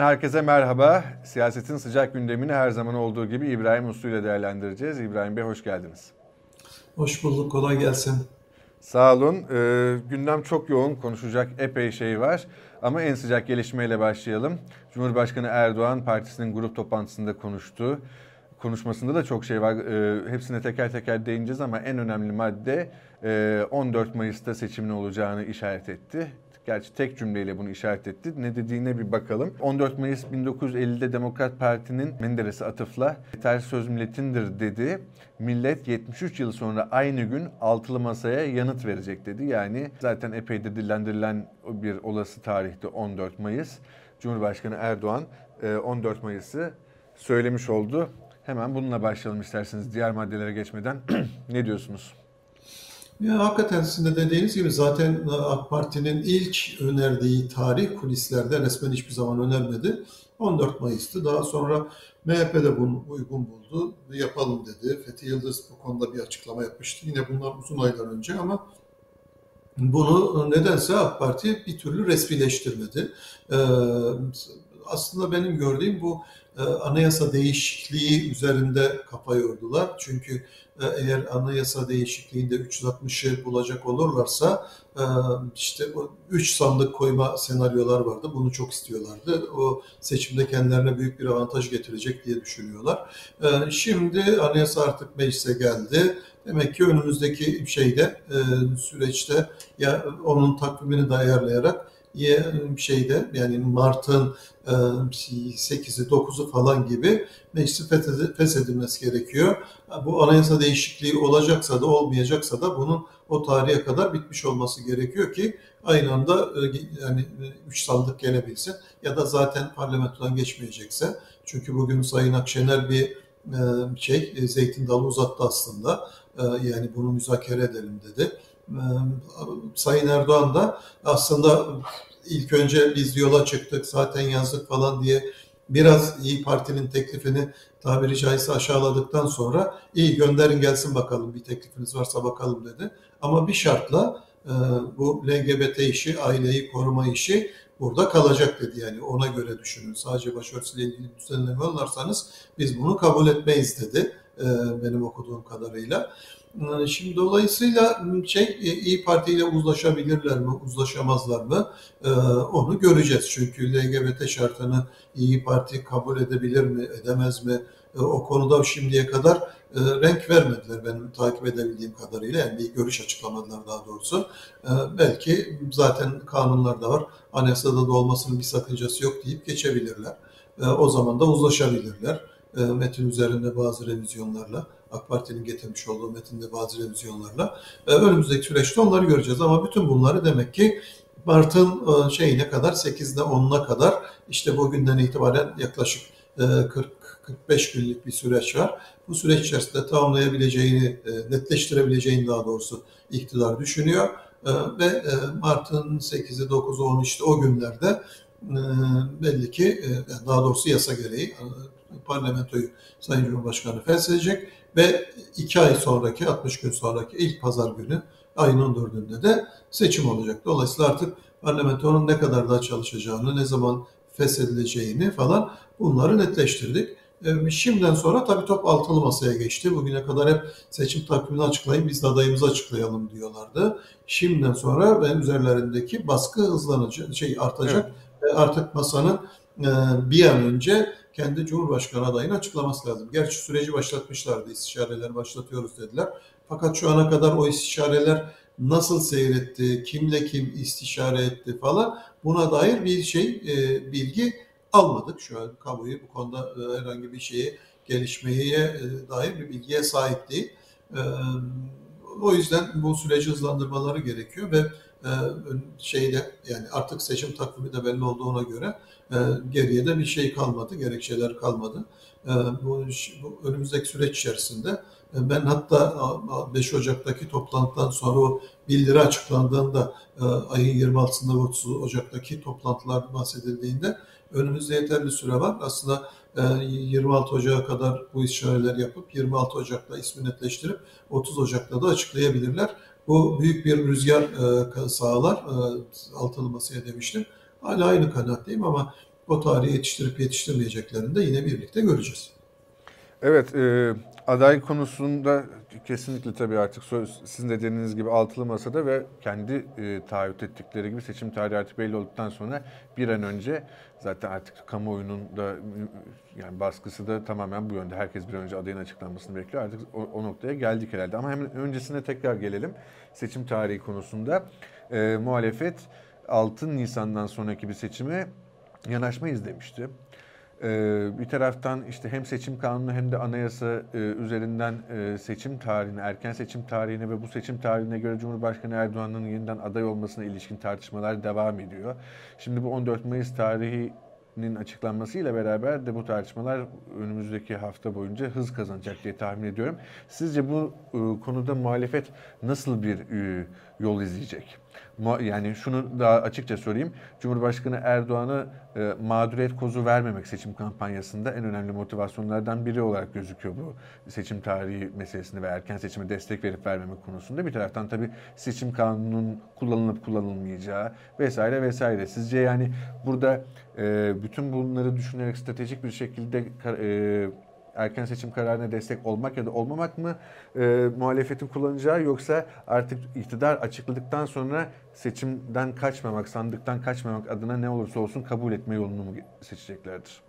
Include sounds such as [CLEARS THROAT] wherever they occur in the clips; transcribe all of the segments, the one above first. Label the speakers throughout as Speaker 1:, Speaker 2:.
Speaker 1: herkese merhaba. Siyasetin sıcak gündemini her zaman olduğu gibi İbrahim Uslu ile değerlendireceğiz. İbrahim Bey hoş geldiniz.
Speaker 2: Hoş bulduk, kolay gelsin.
Speaker 1: Sağ olun. Ee, gündem çok yoğun, konuşacak epey şey var. Ama en sıcak gelişmeyle başlayalım. Cumhurbaşkanı Erdoğan partisinin grup toplantısında konuştu. Konuşmasında da çok şey var. Ee, hepsine teker teker değineceğiz ama en önemli madde 14 e, Mayıs'ta seçimin olacağını işaret etti. Gerçi tek cümleyle bunu işaret etti. Ne dediğine bir bakalım. 14 Mayıs 1950'de Demokrat Parti'nin Menderes'e atıfla yeter söz milletindir dedi. Millet 73 yıl sonra aynı gün altılı masaya yanıt verecek dedi. Yani zaten epey de dillendirilen bir olası tarihte 14 Mayıs. Cumhurbaşkanı Erdoğan 14 e, Mayıs'ı söylemiş oldu. Hemen bununla başlayalım isterseniz diğer maddelere geçmeden. [CLEARS THROAT] ne diyorsunuz?
Speaker 2: Ya, hakikaten sizin de dediğiniz gibi zaten AK Parti'nin ilk önerdiği tarih kulislerde resmen hiçbir zaman önermedi. 14 Mayıs'tı. Daha sonra MHP de bunu uygun buldu. Yapalım dedi. Fethi Yıldız bu konuda bir açıklama yapmıştı. Yine bunlar uzun aylar önce ama bunu nedense AK Parti bir türlü resmileştirmedi. Ee, aslında benim gördüğüm bu anayasa değişikliği üzerinde kafa yordular. Çünkü e, eğer anayasa değişikliğinde 360'ı bulacak olurlarsa e, işte 3 sandık koyma senaryolar vardı. Bunu çok istiyorlardı. O seçimde kendilerine büyük bir avantaj getirecek diye düşünüyorlar. Şimdi anayasa artık meclise geldi. Demek ki önümüzdeki şeyde süreçte ya onun takvimini de ayarlayarak şeyde yani Mart'ın 8'i e, 9'u falan gibi meclisi feshedilmesi gerekiyor. Bu anayasa değişikliği olacaksa da olmayacaksa da bunun o tarihe kadar bitmiş olması gerekiyor ki aynı anda e, yani 3 sandık gelebilsin ya da zaten parlamentodan geçmeyecekse çünkü bugün Sayın Akşener bir e, şey zeytin dalı uzattı aslında yani bunu müzakere edelim dedi. Sayın Erdoğan da aslında ilk önce biz yola çıktık zaten yazdık falan diye biraz İyi Parti'nin teklifini tabiri caizse aşağıladıktan sonra iyi gönderin gelsin bakalım bir teklifiniz varsa bakalım dedi. Ama bir şartla e, bu LGBT işi, aileyi koruma işi burada kalacak dedi. Yani ona göre düşünün. Sadece başörtüsüyle ilgili düzenleme alırsanız biz bunu kabul etmeyiz dedi e, benim okuduğum kadarıyla. Şimdi dolayısıyla şey e, İyi Parti ile uzlaşabilirler mi, uzlaşamazlar mı ee, onu göreceğiz. Çünkü LGBT şartını İyi Parti kabul edebilir mi, edemez mi? Ee, o konuda şimdiye kadar e, renk vermediler benim takip edebildiğim kadarıyla. Yani bir görüş açıklamadılar daha doğrusu. Belki zaten kanunlarda var. Anayasada da olmasının bir sakıncası yok deyip geçebilirler. O zaman da uzlaşabilirler. Metin üzerinde bazı revizyonlarla. AK Parti'nin getirmiş olduğu metinde bazı revizyonlarla. E, önümüzdeki süreçte onları göreceğiz ama bütün bunları demek ki Mart'ın e, şeyine kadar 8'de 10'una kadar işte bugünden itibaren yaklaşık 40 e, 45 günlük bir süreç var. Bu süreç içerisinde tamamlayabileceğini, netleştirebileceğini daha doğrusu iktidar düşünüyor. Ve Mart'ın 8'i, 9'u, 10'u işte o günlerde belli ki daha doğrusu yasa gereği parlamentoyu Sayın Cumhurbaşkanı feshedecek ve iki ay sonraki 60 gün sonraki ilk pazar günü ayın 14'ünde de seçim olacak. Dolayısıyla artık parlamentonun ne kadar daha çalışacağını, ne zaman feshedileceğini falan bunları netleştirdik. E, şimdiden sonra tabii top altılı masaya geçti. Bugüne kadar hep seçim takvimini açıklayın, biz de adayımızı açıklayalım diyorlardı. Şimdiden sonra ve üzerlerindeki baskı hızlanacak, şey artacak. Evet. Artık masanın e, bir an önce kendi Cumhurbaşkanı adayını açıklaması lazım. Gerçi süreci başlatmışlardı, istişareler başlatıyoruz dediler. Fakat şu ana kadar o istişareler nasıl seyretti, kimle kim istişare etti falan buna dair bir şey, e, bilgi almadık. Şu an kamuoyu bu konuda e, herhangi bir şeye, gelişmeye e, dair bir bilgiye sahip değil. E, o yüzden bu süreci hızlandırmaları gerekiyor ve e, şeyde yani artık seçim takvimi de belli olduğuna göre e, geriye de bir şey kalmadı, gerekçeler kalmadı. E, bu, bu önümüzdeki süreç içerisinde e, ben hatta 5 Ocak'taki toplantıdan sonra o bildiri açıklandığında e, ayın 26'sında 30 Ocak'taki toplantılar bahsedildiğinde önümüzde yeterli süre var. Aslında 26 Ocak'a kadar bu işareler yapıp 26 Ocak'ta ismi netleştirip 30 Ocak'ta da açıklayabilirler. Bu büyük bir rüzgar sağlar. Altılı masaya demiştim. Hala aynı kanaatteyim ama o tarihi yetiştirip yetiştirmeyeceklerini de yine birlikte göreceğiz.
Speaker 1: Evet, e, aday konusunda kesinlikle tabii artık söz, sizin de dediğiniz gibi altılı masada ve kendi e, taahhüt ettikleri gibi seçim tarihi artık belli olduktan sonra bir an önce zaten artık kamuoyunun da yani baskısı da tamamen bu yönde. Herkes bir önce adayın açıklanmasını bekliyor. Artık o, o noktaya geldik herhalde. Ama hemen öncesine tekrar gelelim. Seçim tarihi konusunda e, muhalefet 6 Nisan'dan sonraki bir seçime yanaşma izlemişti. Ee, bir taraftan işte hem seçim kanunu hem de anayasa e, üzerinden e, seçim tarihine, erken seçim tarihine ve bu seçim tarihine göre Cumhurbaşkanı Erdoğan'ın yeniden aday olmasına ilişkin tartışmalar devam ediyor. Şimdi bu 14 Mayıs tarihinin açıklanmasıyla beraber de bu tartışmalar önümüzdeki hafta boyunca hız kazanacak diye tahmin ediyorum. Sizce bu e, konuda muhalefet nasıl bir yol izleyecek? yani şunu daha açıkça söyleyeyim. Cumhurbaşkanı Erdoğan'a e, mağduriyet kozu vermemek seçim kampanyasında en önemli motivasyonlardan biri olarak gözüküyor bu seçim tarihi meselesinde ve erken seçime destek verip vermemek konusunda. Bir taraftan tabii seçim kanununun kullanılıp kullanılmayacağı vesaire vesaire. Sizce yani burada e, bütün bunları düşünerek stratejik bir şekilde e, erken seçim kararına destek olmak ya da olmamak mı e, muhalefetin kullanacağı yoksa artık iktidar açıkladıktan sonra seçimden kaçmamak, sandıktan kaçmamak adına ne olursa olsun kabul etme yolunu mu seçeceklerdir?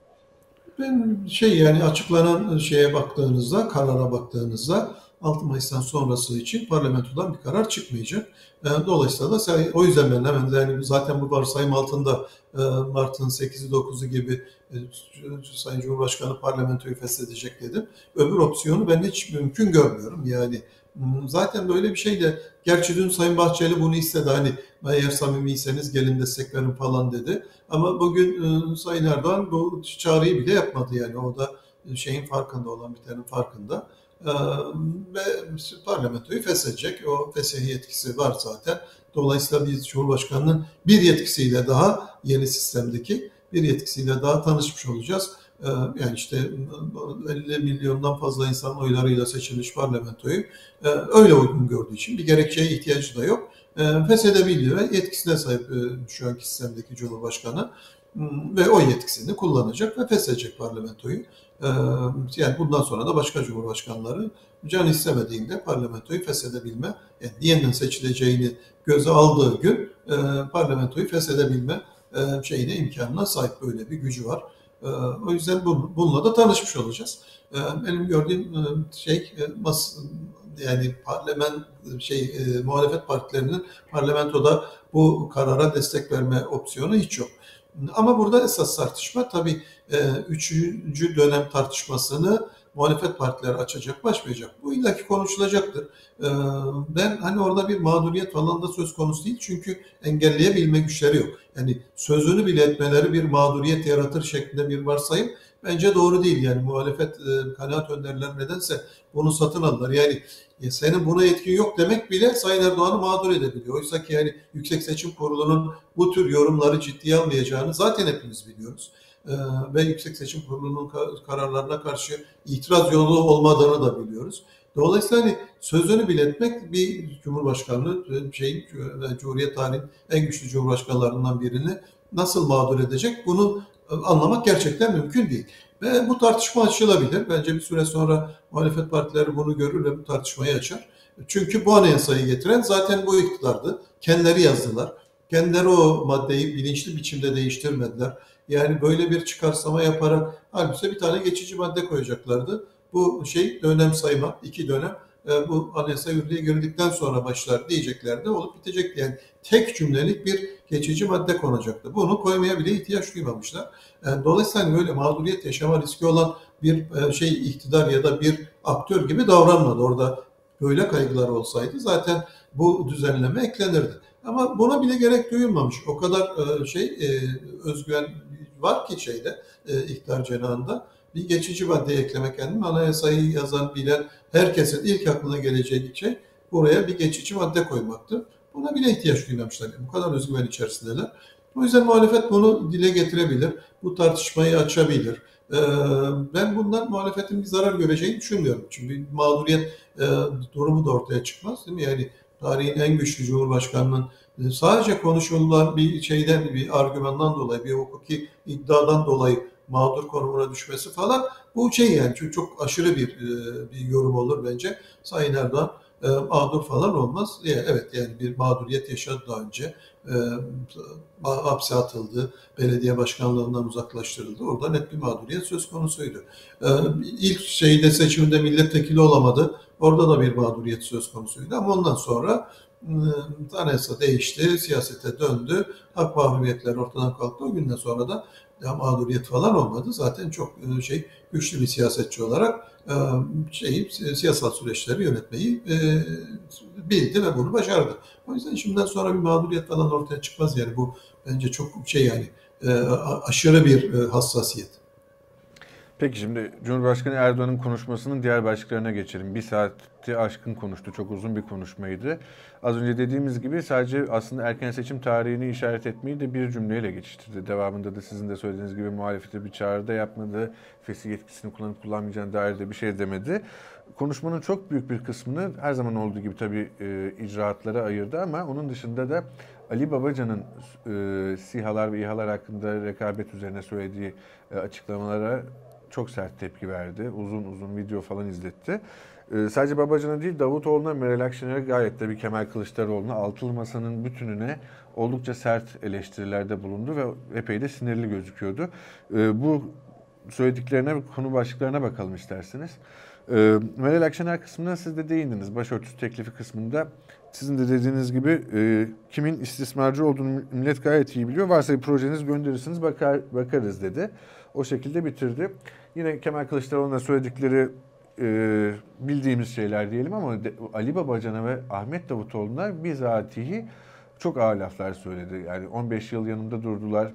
Speaker 2: Ben şey yani açıklanan şeye baktığınızda, karara baktığınızda 6 Mayıs'tan sonrası için parlamentodan bir karar çıkmayacak. E, dolayısıyla da o yüzden ben hemen yani zaten bu varsayım altında e, Mart'ın 8'i 9'u gibi e, Sayın Cumhurbaşkanı parlamentoyu feshedecek dedim. Öbür opsiyonu ben hiç mümkün görmüyorum. Yani zaten böyle bir şey de gerçi dün Sayın Bahçeli bunu istedi hani eğer samimiyseniz gelin destek verin falan dedi. Ama bugün Sayın Erdoğan bu çağrıyı bile yapmadı yani o da şeyin farkında olan bitenin farkında. Ve parlamentoyu feshedecek. O fesih yetkisi var zaten. Dolayısıyla biz Cumhurbaşkanı'nın bir yetkisiyle daha yeni sistemdeki bir yetkisiyle daha tanışmış olacağız. Yani işte 50 milyondan fazla insan oylarıyla seçilmiş parlamentoyu öyle uygun gördüğü için bir gerekçeye ihtiyacı da yok. Feshedebiliyor ve yetkisine sahip şu anki sistemdeki Cumhurbaşkanı ve o yetkisini kullanacak ve feshedecek parlamentoyu. Ee, yani bundan sonra da başka cumhurbaşkanları can istemediğinde parlamentoyu feshedebilme, yani yeniden seçileceğini göze aldığı gün e, parlamentoyu feshedebilme e, şeyine imkanına sahip böyle bir gücü var. E, o yüzden bununla da tanışmış olacağız. E, benim gördüğüm e, şey yani parlament şey muhalefet partilerinin parlamentoda bu karara destek verme opsiyonu hiç yok. Ama burada esas tartışma tabii e, üçüncü dönem tartışmasını muhalefet partileri açacak, başlayacak. Bu illaki konuşulacaktır. E, ben hani orada bir mağduriyet falan da söz konusu değil. Çünkü engelleyebilme güçleri yok. Yani sözünü bile etmeleri bir mağduriyet yaratır şeklinde bir varsayım bence doğru değil. Yani muhalefet e, kanaat önderler nedense bunu satın aldılar. Yani e, senin buna etkin yok demek bile Sayın Erdoğan'ı mağdur edebiliyor. Oysa ki yani Yüksek Seçim Kurulu'nun bu tür yorumları ciddiye almayacağını zaten hepimiz biliyoruz. Ee, ve Yüksek Seçim Kurulu'nun kararlarına karşı itiraz yolu olmadığını da biliyoruz. Dolayısıyla hani sözünü biletmek bir Cumhurbaşkanlığı şey Cumhuriyet tarihinin en güçlü cumhurbaşkanlarından birini nasıl mağdur edecek bunu e, anlamak gerçekten mümkün değil. Ve bu tartışma açılabilir. Bence bir süre sonra muhalefet partileri bunu görür ve bu tartışmayı açar. Çünkü bu anayasayı getiren zaten bu iktidardı. Kendileri yazdılar. Kendileri o maddeyi bilinçli biçimde değiştirmediler. Yani böyle bir çıkarsama yaparak halbuki bir tane geçici madde koyacaklardı. Bu şey dönem sayma, iki dönem e, bu anayasa yürürlüğe girdikten sonra başlar diyeceklerdi. Olup bitecekti. Yani tek cümlelik bir geçici madde konacaktı. Bunu koymaya bile ihtiyaç duymamışlar. E, dolayısıyla böyle mağduriyet yaşama riski olan bir e, şey iktidar ya da bir aktör gibi davranmadı. Orada böyle kaygılar olsaydı zaten bu düzenleme eklenirdi. Ama buna bile gerek duyulmamış. O kadar şey özgüven var ki şeyde iktidar cenahında bir geçici madde eklemek kendime anayasayı yazan bilen herkesin ilk aklına gelecek şey buraya bir geçici madde koymaktı. Buna bile ihtiyaç duymamışlar. Yani bu kadar özgüven içerisindeler. O yüzden muhalefet bunu dile getirebilir. Bu tartışmayı açabilir. Ee, ben bundan muhalefetin bir zarar göreceğini düşünmüyorum. Çünkü mağduriyet e, durumu da ortaya çıkmaz değil mi? Yani tarihin en güçlü Cumhurbaşkanının e, sadece konuşulan bir şeyden, bir argümandan dolayı, bir hukuki iddiadan dolayı mağdur konumuna düşmesi falan bu şey yani çok, çok aşırı bir bir yorum olur bence. Sayın Erdoğan mağdur falan olmaz. Evet yani bir mağduriyet yaşadı daha önce. Hapse atıldı, belediye başkanlığından uzaklaştırıldı. Orada net bir mağduriyet söz konusuydu. İlk şeyde seçimde milletvekili olamadı. Orada da bir mağduriyet söz konusuydu ama ondan sonra anayasa değişti, siyasete döndü. Hak mahrumiyetler ortadan kalktı. O günden sonra da mağduriyet falan olmadı. Zaten çok şey güçlü bir siyasetçi olarak şeyi siyasal süreçleri yönetmeyi bildi ve bunu başardı. O yüzden şimdiden sonra bir mağduriyet falan ortaya çıkmaz yani bu bence çok şey yani aşırı bir hassasiyet.
Speaker 1: Peki şimdi Cumhurbaşkanı Erdoğan'ın konuşmasının diğer başlıklarına geçelim. Bir saati aşkın konuştu. Çok uzun bir konuşmaydı. Az önce dediğimiz gibi sadece aslında erken seçim tarihini işaret etmeyi de bir cümleyle geçiştirdi. Devamında da sizin de söylediğiniz gibi muhalefete bir çağrıda yapmadı. Fesih yetkisini kullanıp kullanmayacağını dair de bir şey demedi. Konuşmanın çok büyük bir kısmını her zaman olduğu gibi tabii e, icraatlara ayırdı ama onun dışında da Ali Babacan'ın e, SİHA'lar ve İHA'lar hakkında rekabet üzerine söylediği e, açıklamalara çok sert tepki verdi. Uzun uzun video falan izletti. Ee, sadece Babacan'a değil Davutoğlu'na, Meral Akşener'e gayet de bir Kemal Kılıçdaroğlu'na, Altılı Masa'nın bütününe oldukça sert eleştirilerde bulundu ve epey de sinirli gözüküyordu. Ee, bu söylediklerine, konu başlıklarına bakalım isterseniz. Ee, Meral Akşener kısmına siz de değindiniz. Başörtüsü teklifi kısmında sizin de dediğiniz gibi e, kimin istismarcı olduğunu millet gayet iyi biliyor. Varsa bir projeniz gönderirsiniz bakar, bakarız dedi. O şekilde bitirdi. Yine Kemal Kılıçdaroğlu'na söyledikleri e, bildiğimiz şeyler diyelim ama de, Ali Babacan'a ve Ahmet Davutoğlu'na bizatihi çok ağır laflar söyledi. Yani 15 yıl yanımda durdular,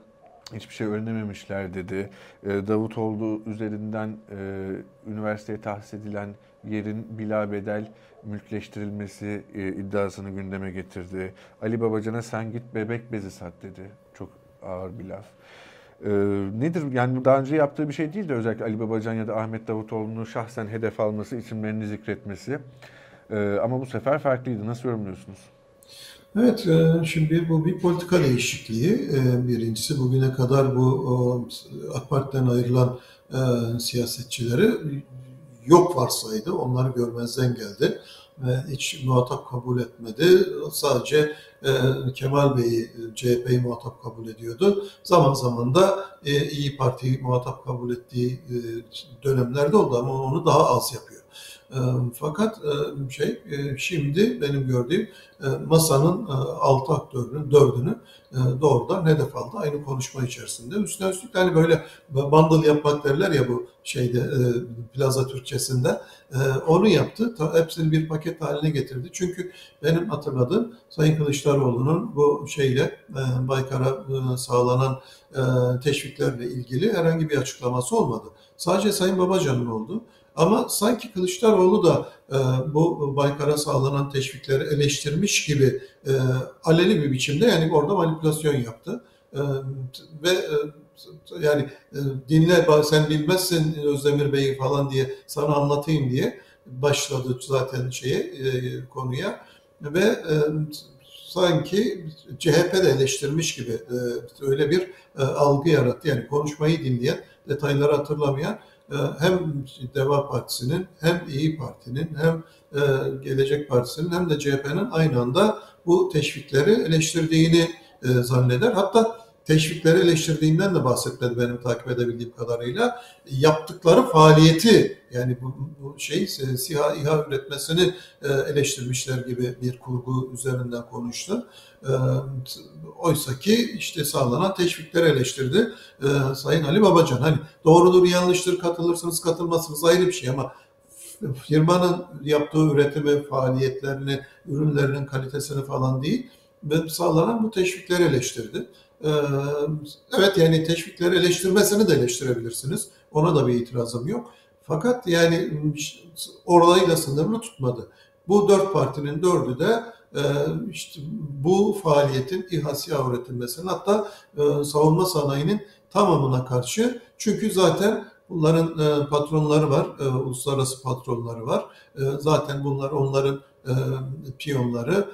Speaker 1: hiçbir şey öğrenememişler dedi. E, Davutoğlu üzerinden e, üniversiteye tahsis edilen yerin bila bedel mülkleştirilmesi e, iddiasını gündeme getirdi. Ali Babacan'a sen git bebek bezi sat dedi. Çok ağır bir laf. Ee, nedir? Yani daha önce yaptığı bir şey değil de özellikle Ali Babacan ya da Ahmet Davutoğlu'nu şahsen hedef alması, isimlerini zikretmesi. Ee, ama bu sefer farklıydı. Nasıl yorumluyorsunuz?
Speaker 2: Evet, e, şimdi bu bir politika değişikliği. E, birincisi bugüne kadar bu AK Parti'den ayrılan e, siyasetçileri yok varsaydı, onları görmezden geldi ve hiç muhatap kabul etmedi. Sadece e, Kemal Bey'i, CHP'yi muhatap kabul ediyordu. Zaman zaman da e, İyi Parti'yi muhatap kabul ettiği e, dönemlerde oldu ama onu daha az yapıyor. E, fakat e, şey e, şimdi benim gördüğüm masanın e, altı aktörünün dördünü e, doğrudan hedef aldı aynı konuşma içerisinde. Üstüne üstlük hani böyle bundle yapmak derler ya bu şeyde e, plaza Türkçesinde e, onu yaptı. Hepsini bir paket haline getirdi. Çünkü benim hatırladığım Sayın Kılıçdaroğlu'nun bu şeyle e, Baykar'a e, sağlanan e, teşviklerle ilgili herhangi bir açıklaması olmadı. Sadece Sayın Babacan'ın oldu. Ama sanki Kılıçdaroğlu da e, bu Baykar'a sağlanan teşvikleri eleştirmiş gibi e, aleni bir biçimde yani orada manipülasyon yaptı. E, ve e, yani e, dinle sen bilmezsin Özdemir Bey'i falan diye sana anlatayım diye başladı zaten şeye e, konuya ve e, sanki CHP de eleştirmiş gibi e, öyle bir e, algı yarattı. Yani konuşmayı dinleyen, detayları hatırlamayan hem Deva Partisi'nin hem İyi Parti'nin hem e, Gelecek Partisi'nin hem de CHP'nin aynı anda bu teşvikleri eleştirdiğini e, zanneder. Hatta teşvikleri eleştirdiğinden de bahsetmedi benim takip edebildiğim kadarıyla. Yaptıkları faaliyeti yani bu, bu şey SİHA İHA üretmesini eleştirmişler gibi bir kurgu üzerinden konuştu. Oysa ki işte sağlanan teşvikleri eleştirdi Sayın Ali Babacan. Hani doğrudur yanlıştır katılırsınız katılmazsınız ayrı bir şey ama firmanın yaptığı üretimi, faaliyetlerini, ürünlerinin kalitesini falan değil sağlanan bu teşvikleri eleştirdi. Evet yani teşvikleri eleştirmesini de eleştirebilirsiniz. Ona da bir itirazım yok. Fakat yani orayla sınırlı tutmadı. Bu dört partinin dördü de işte bu faaliyetin İHA üretilmesinin hatta savunma sanayinin tamamına karşı çünkü zaten bunların patronları var, uluslararası patronları var. Zaten bunlar onların piyonları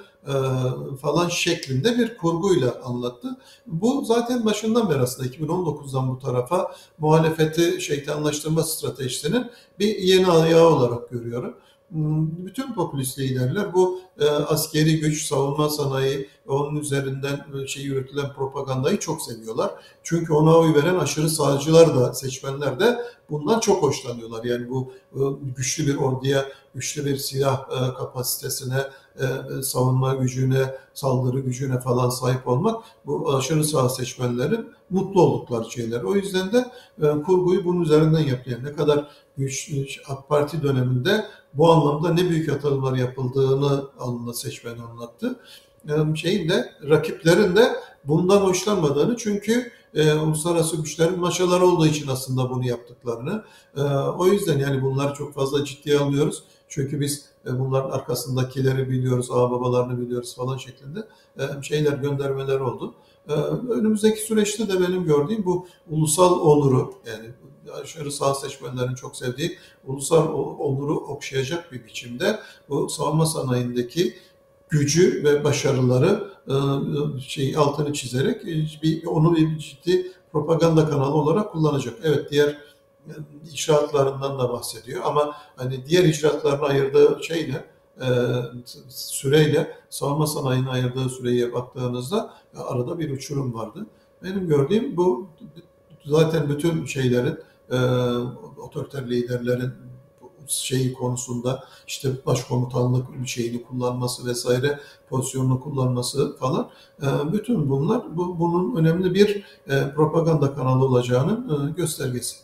Speaker 2: falan şeklinde bir kurguyla anlattı. Bu zaten başından beri aslında 2019'dan bu tarafa muhalefeti şeytanlaştırma stratejisinin bir yeni ayağı olarak görüyorum. Hmm, bütün popülist liderler bu e, askeri güç, savunma sanayi, onun üzerinden e, şey yürütülen propagandayı çok seviyorlar. Çünkü ona oy veren aşırı sağcılar da, seçmenler de bundan çok hoşlanıyorlar. Yani bu e, güçlü bir orduya, güçlü bir silah e, kapasitesine, e, savunma gücüne, saldırı gücüne falan sahip olmak bu aşırı sağ seçmenlerin mutlu oldukları şeyler. O yüzden de e, kurguyu bunun üzerinden yapıyor. Ne kadar güç AK Parti döneminde bu anlamda ne büyük atılımlar yapıldığını alnına seçmen anlattı. E, şeyin de rakiplerin de bundan hoşlanmadığını çünkü e, uluslararası güçlerin maşaları olduğu için aslında bunu yaptıklarını. E, o yüzden yani bunları çok fazla ciddiye alıyoruz. Çünkü biz e, bunların arkasındakileri biliyoruz, ağ babalarını biliyoruz falan şeklinde e, şeyler göndermeler oldu. E, önümüzdeki süreçte de benim gördüğüm bu ulusal onuru yani aşırı sağ seçmenlerin çok sevdiği ulusal onuru okşayacak bir biçimde bu savunma sanayindeki gücü ve başarıları şey altını çizerek bir onu bir ciddi propaganda kanalı olarak kullanacak. Evet diğer icraatlarından da bahsediyor ama hani diğer icraatlarına ayırdığı şeyle e, süreyle savunma sanayinin ayırdığı süreye baktığınızda arada bir uçurum vardı. Benim gördüğüm bu zaten bütün şeylerin e, otoriter liderlerin şeyi konusunda işte başkomutanlık şeyini kullanması vesaire pozisyonunu kullanması falan e, bütün bunlar bu, bunun önemli bir e, propaganda kanalı olacağının e, göstergesi.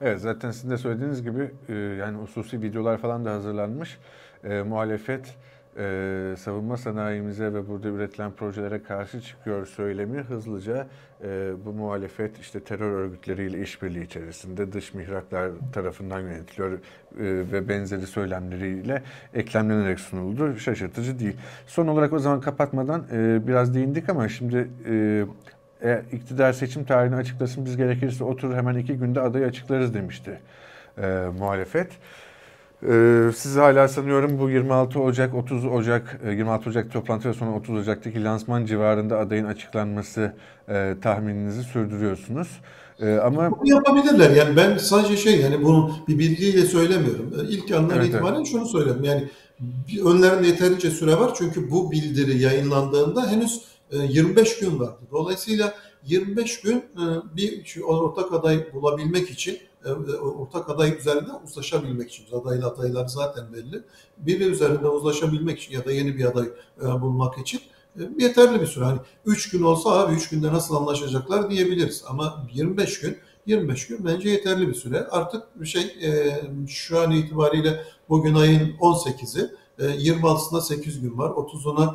Speaker 1: Evet zaten sizin de söylediğiniz gibi e, yani hususi videolar falan da hazırlanmış. E, muhalefet e, savunma sanayimize ve burada üretilen projelere karşı çıkıyor söylemi hızlıca e, bu muhalefet işte terör örgütleriyle işbirliği içerisinde dış mihraklar tarafından yönetiliyor e, ve benzeri söylemleriyle eklemlenerek sunuldu. Şaşırtıcı değil. Son olarak o zaman kapatmadan e, biraz değindik ama şimdi e, e, iktidar seçim tarihini açıklasın biz gerekirse oturur hemen iki günde adayı açıklarız demişti e, muhalefet. E, siz hala sanıyorum bu 26 Ocak, 30 Ocak, 26 e, Ocak toplantı ve sonra 30 Ocak'taki lansman civarında adayın açıklanması e, tahmininizi sürdürüyorsunuz.
Speaker 2: E, ama bunu yapabilirler. Yani ben sadece şey yani bunu bir bilgiyle söylemiyorum. E, ilk andan evet, itibaren evet. şunu söylüyorum. Yani önlerinde yeterince süre var çünkü bu bildiri yayınlandığında henüz 25 e, gün vardı. Dolayısıyla 25 gün e, bir ortak aday bulabilmek için, e, ortak aday üzerinde uzlaşabilmek için, adaylı adaylar zaten belli, biri üzerinde uzlaşabilmek için ya da yeni bir aday bulmak için yeterli bir süre. Hani 3 gün olsa abi 3 günde nasıl anlaşacaklar diyebiliriz. Ama 25 gün 25 gün bence yeterli bir süre. Artık bir şey şu an itibariyle bugün ayın 18'i 26'sında 8 gün var. 30'una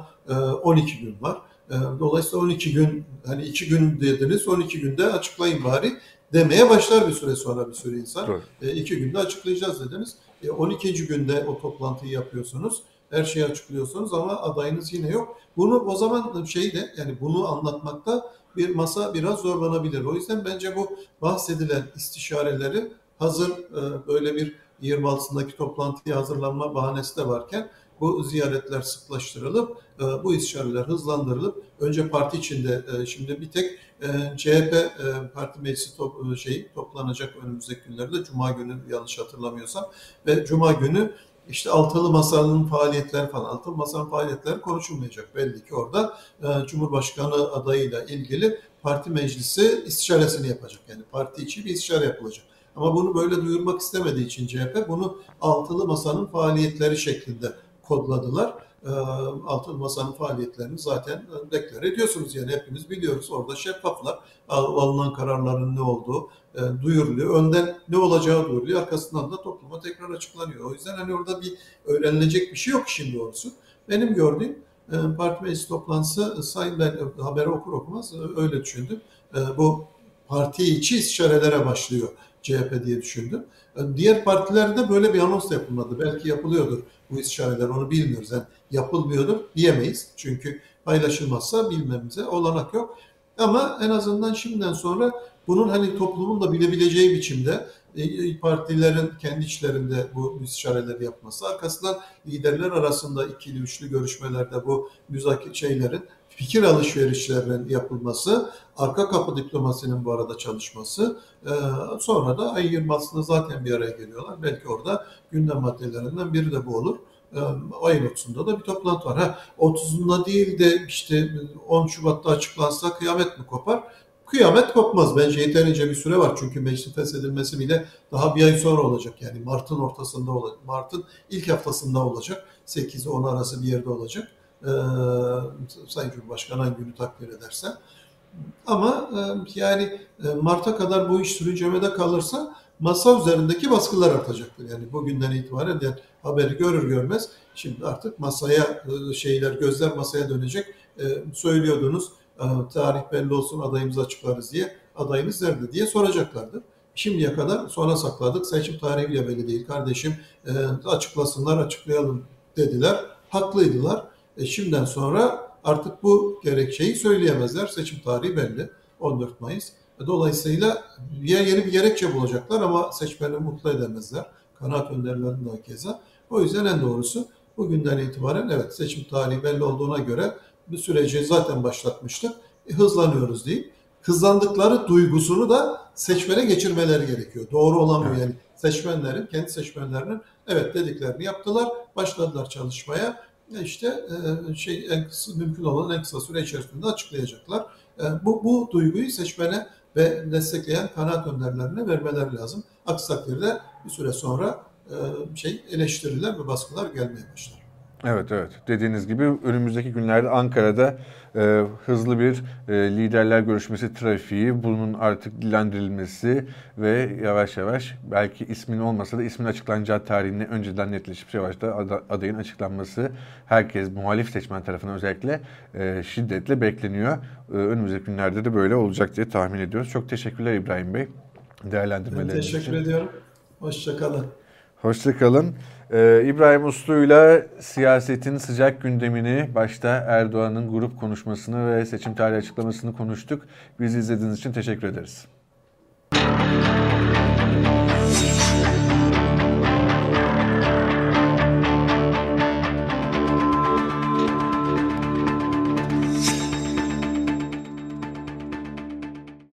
Speaker 2: 12 gün var. Ee, dolayısıyla 12 gün, hani 2 gün dediniz, 12 günde açıklayın bari demeye başlar bir süre sonra bir sürü insan. Doğru. E, iki günde açıklayacağız dediniz. E, 12. günde o toplantıyı yapıyorsunuz. Her şeyi açıklıyorsunuz ama adayınız yine yok. Bunu o zaman şey de yani bunu anlatmakta bir masa biraz zorlanabilir. O yüzden bence bu bahsedilen istişareleri hazır e, böyle bir 26'sındaki toplantıya hazırlanma bahanesi de varken bu ziyaretler sıklaştırılıp e, bu istişareler hızlandırılıp önce parti içinde e, şimdi bir tek e, CHP parti meclisi top, şey toplanacak önümüzdeki günlerde Cuma günü yanlış hatırlamıyorsam ve Cuma günü işte altılı masanın faaliyetleri falan, altılı masanın faaliyetleri konuşulmayacak. Belli ki orada Cumhurbaşkanı adayıyla ilgili parti meclisi istişaresini yapacak. Yani parti içi bir istişare yapılacak. Ama bunu böyle duyurmak istemediği için CHP bunu altılı masanın faaliyetleri şeklinde kodladılar. E, altın masanın faaliyetlerini zaten deklar ediyorsunuz. Yani hepimiz biliyoruz. Orada şeffaflar. Alınan kararların ne olduğu e, duyuruluyor. Önden ne olacağı duyuruluyor. Arkasından da topluma tekrar açıklanıyor. O yüzden hani orada bir öğrenilecek bir şey yok işin doğrusu. Benim gördüğüm e, parti meclis toplantısı sayın ben haberi okur okumaz öyle düşündüm. Bu parti içi istişarelere başlıyor CHP diye düşündüm. Diğer partilerde böyle bir anons yapılmadı. Belki yapılıyordur bu istişareler onu bilmiyoruz. Yani yapılmıyordur diyemeyiz. Çünkü paylaşılmazsa bilmemize olanak yok. Ama en azından şimdiden sonra bunun hani toplumun da bilebileceği biçimde e, partilerin kendi içlerinde bu müstişareleri yapması, arkasından liderler arasında ikili üçlü görüşmelerde bu müzakere şeylerin fikir alışverişlerinin yapılması, arka kapı diplomasinin bu arada çalışması, e, sonra da ay 20'sında zaten bir araya geliyorlar. Belki orada gündem maddelerinden biri de bu olur. E, ayın 30'unda da bir toplantı var. Ha, 30'unda değil de işte 10 Şubat'ta açıklansa kıyamet mi kopar? Kıyamet kopmaz. Bence yeterince bir süre var. Çünkü meclisin feshedilmesi bile daha bir ay sonra olacak. Yani Mart'ın ortasında olacak. Mart'ın ilk haftasında olacak. 8 10 arası bir yerde olacak. Ee, Sayın Cumhurbaşkanı hangi günü takdir ederse. Ama e, yani e, Mart'a kadar bu iş sürüncemede kalırsa masa üzerindeki baskılar artacaktır. Yani bugünden itibaren yani haberi görür görmez şimdi artık masaya e, şeyler gözler masaya dönecek. Söylüyordunuz tarih belli olsun adayımızı açıklarız diye adayınız nerede diye soracaklardır. Şimdiye kadar sona sakladık. Seçim tarihi bile belli değil kardeşim. Açıklasınlar açıklayalım dediler. Haklıydılar. E, şimdiden sonra artık bu gerekçeyi söyleyemezler. Seçim tarihi belli. 14 Mayıs. E, dolayısıyla ya yeni bir gerekçe bulacaklar ama seçmeni mutlu edemezler. Kanaat önderlerinin de keza. O yüzden en doğrusu bugünden itibaren evet seçim tarihi belli olduğuna göre bir süreci zaten başlatmıştık. E, hızlanıyoruz deyip hızlandıkları duygusunu da seçmene geçirmeleri gerekiyor. Doğru olan bu
Speaker 1: Evet.
Speaker 2: yani seçmenlerin, kendi seçmenlerinin evet dediklerini yaptılar, başladılar çalışmaya. İşte e, şey en kısa, mümkün olan en kısa süre içerisinde açıklayacaklar. E, bu, bu duyguyu seçmene ve destekleyen kanaat önderlerine vermeler lazım. Aksi takdirde bir süre sonra e, şey eleştiriler ve baskılar gelmeye başlar.
Speaker 1: Evet evet dediğiniz gibi önümüzdeki günlerde Ankara'da e, hızlı bir e, liderler görüşmesi trafiği bunun artık dilendirilmesi ve yavaş yavaş belki ismin olmasa da ismin açıklanacağı tarihini önceden netleşip yavaş da ada- adayın açıklanması herkes muhalif seçmen tarafından özellikle e, şiddetle bekleniyor. E, önümüzdeki günlerde de böyle olacak diye tahmin ediyoruz. Çok teşekkürler İbrahim Bey değerlendirmeleriniz için.
Speaker 2: teşekkür ediyorum. Hoşçakalın.
Speaker 1: Hoşçakalın. Ee, İbrahim Uslu'yla siyasetin sıcak gündemini, başta Erdoğan'ın grup konuşmasını ve seçim tarihi açıklamasını konuştuk. Bizi izlediğiniz için teşekkür ederiz.